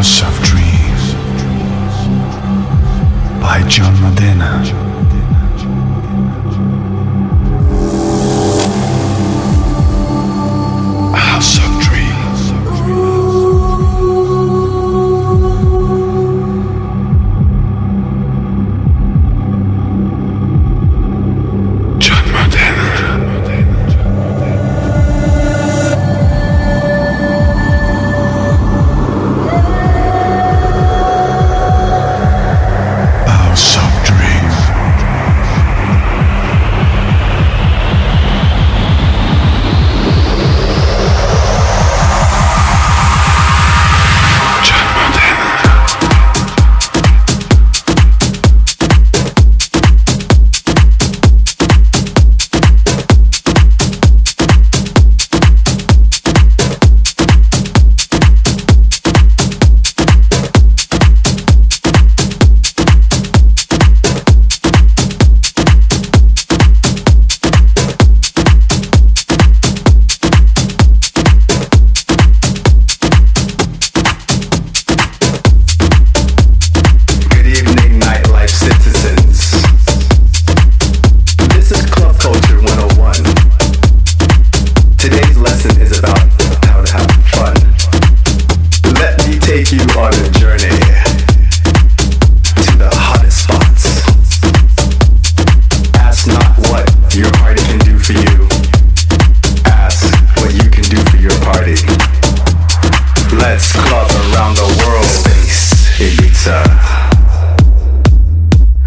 House of Dreams by John madena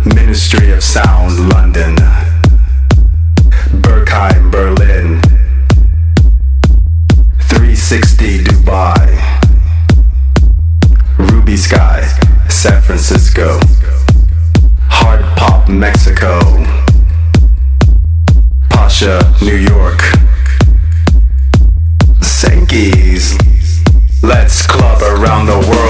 Ministry of Sound, London. Berghain, Berlin. 360 Dubai. Ruby Skye, San Francisco. Hard Pop, Mexico. Pacha, New York. Sankeys. Let's club around the world.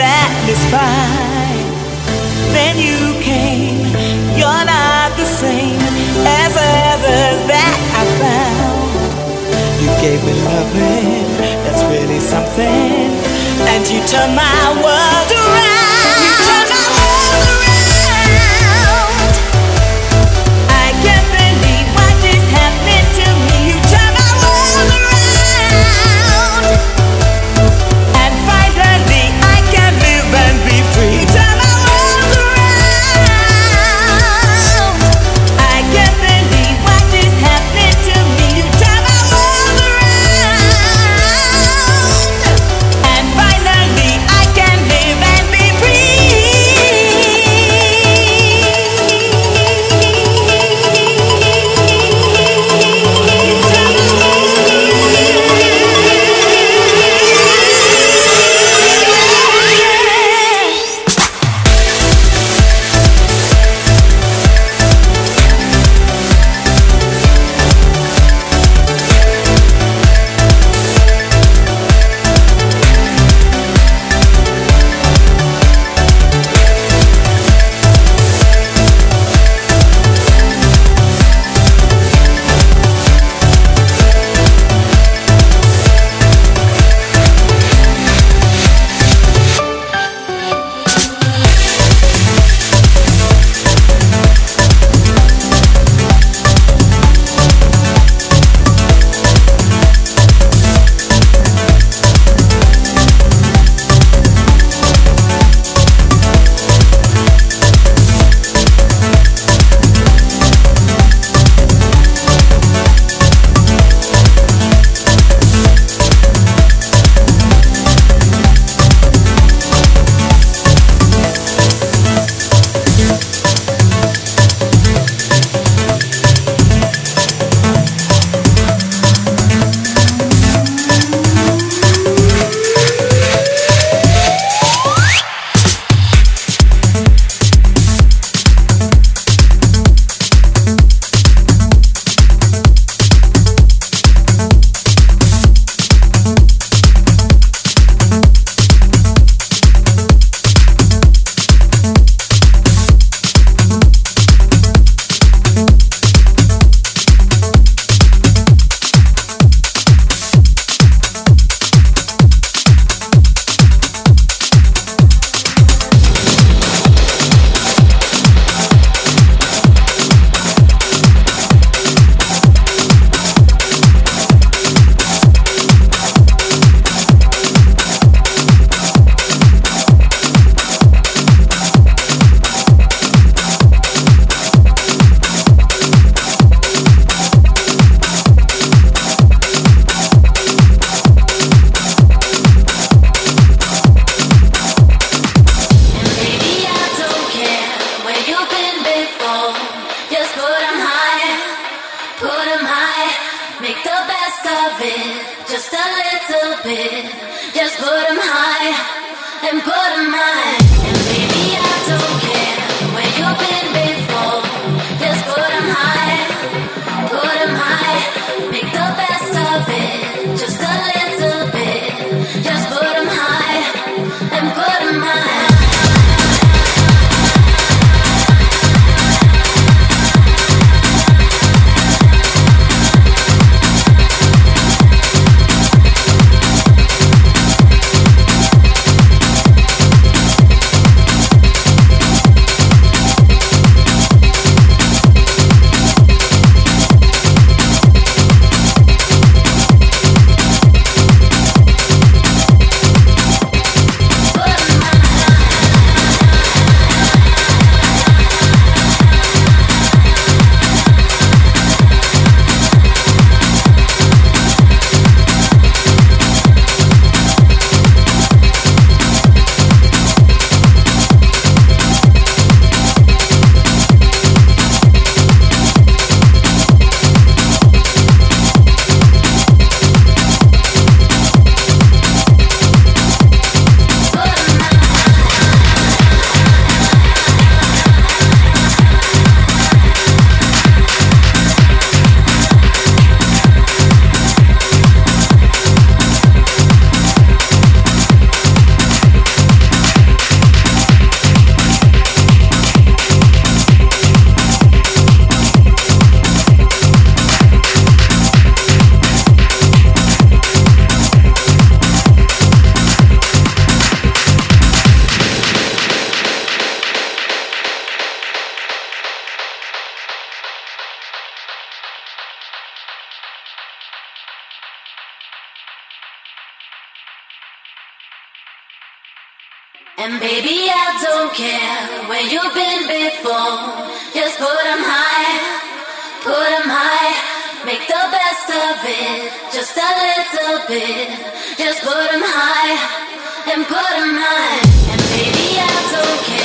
satisfied. Then you came, you're not the same as others that I found. You gave me loving, that's really something, and you turned my world around. And baby, I don't care where you've been before. Just put them high, put them high. Make the best of it, just a little bit. Just put them high, and put them high. And baby, I don't care.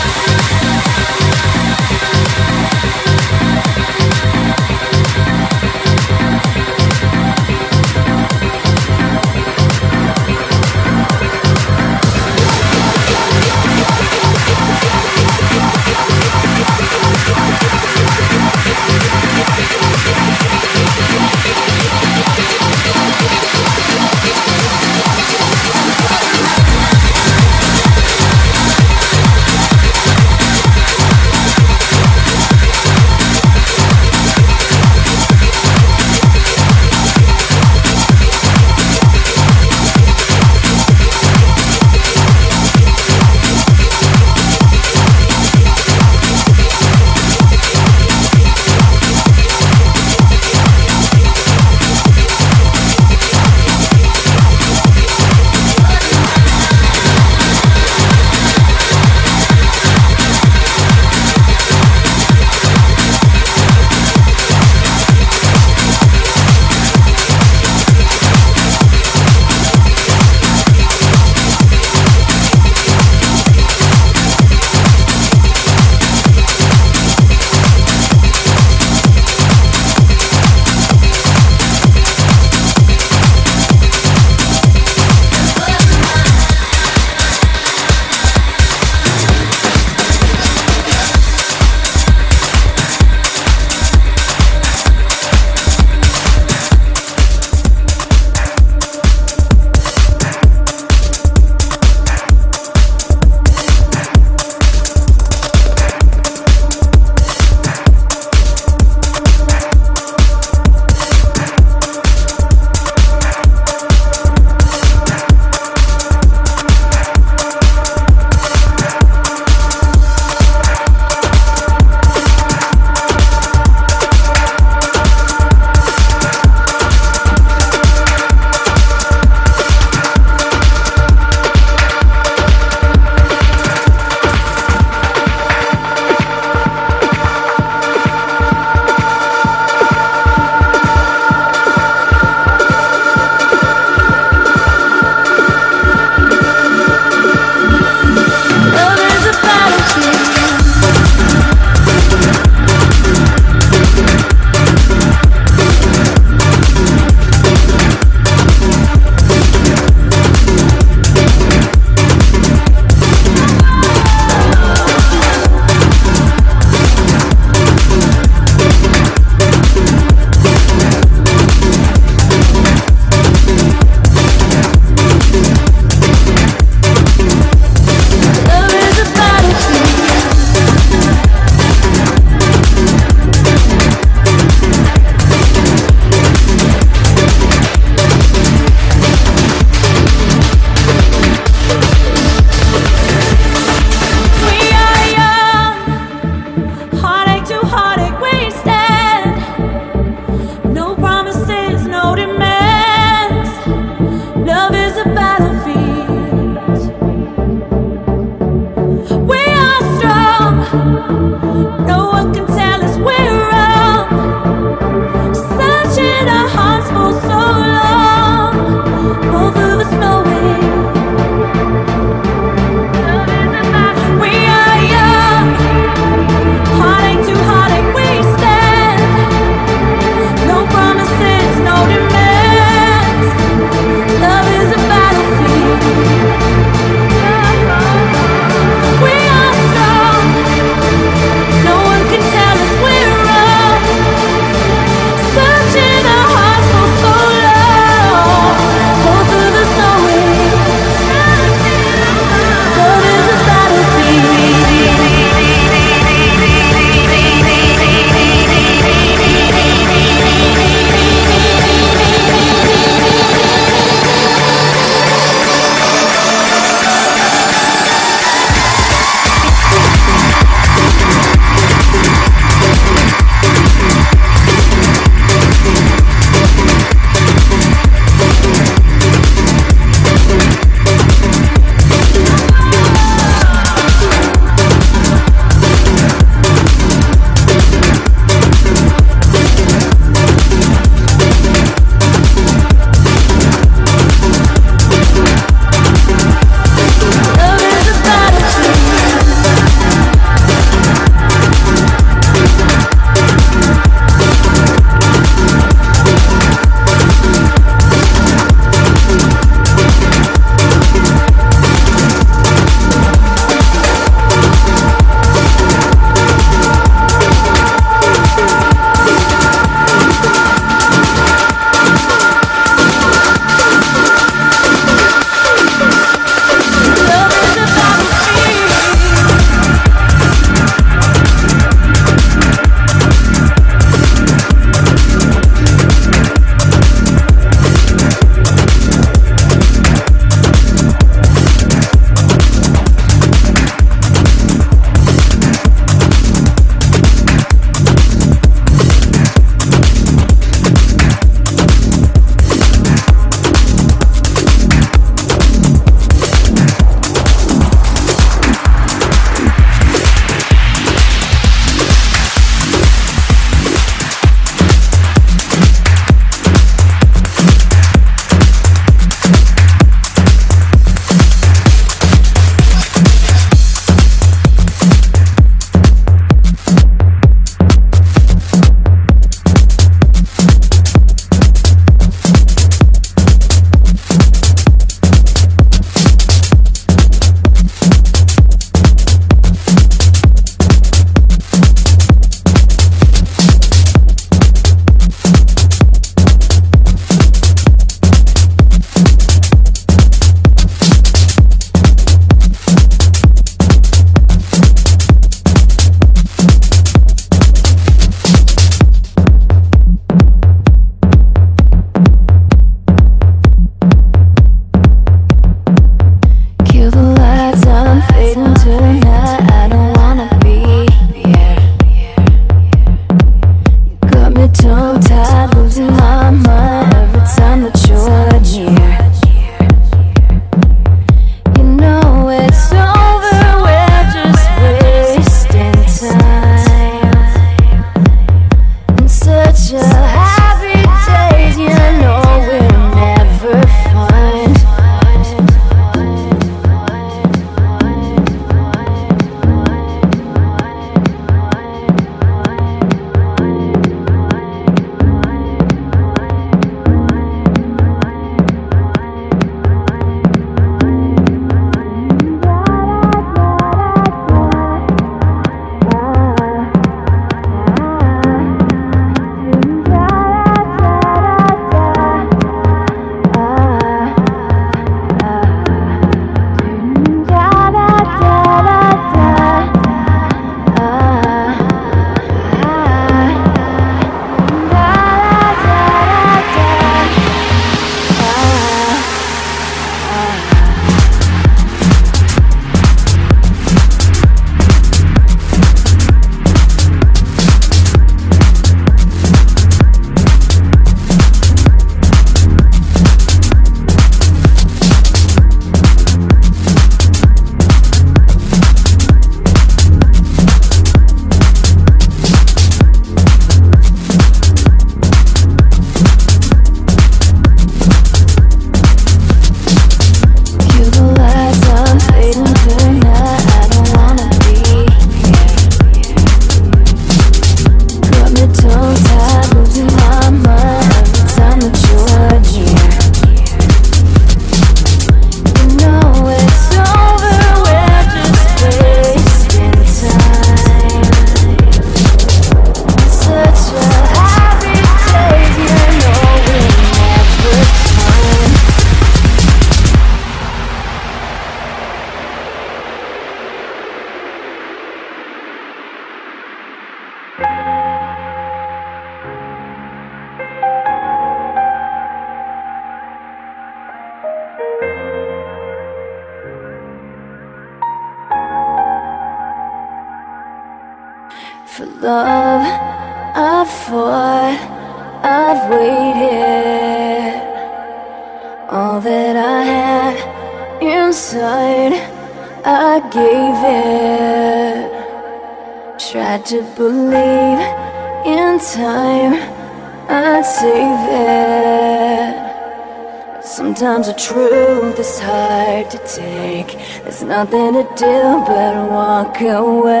Nothing to do but walk away.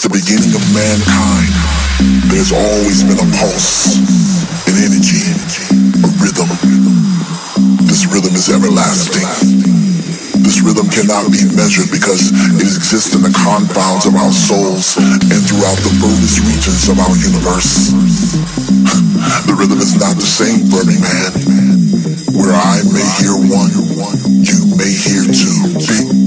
Since the beginning of mankind, there's always been a pulse, an energy, a rhythm. This rhythm is everlasting. This rhythm cannot be measured because it exists in the confines of our souls and throughout the furthest regions of our universe. The rhythm is not the same for every man. Where I may hear one, you may hear two.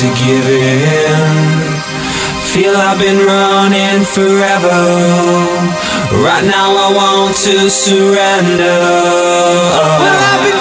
to give in. Feel I've been running forever. Right now I want to surrender. Well,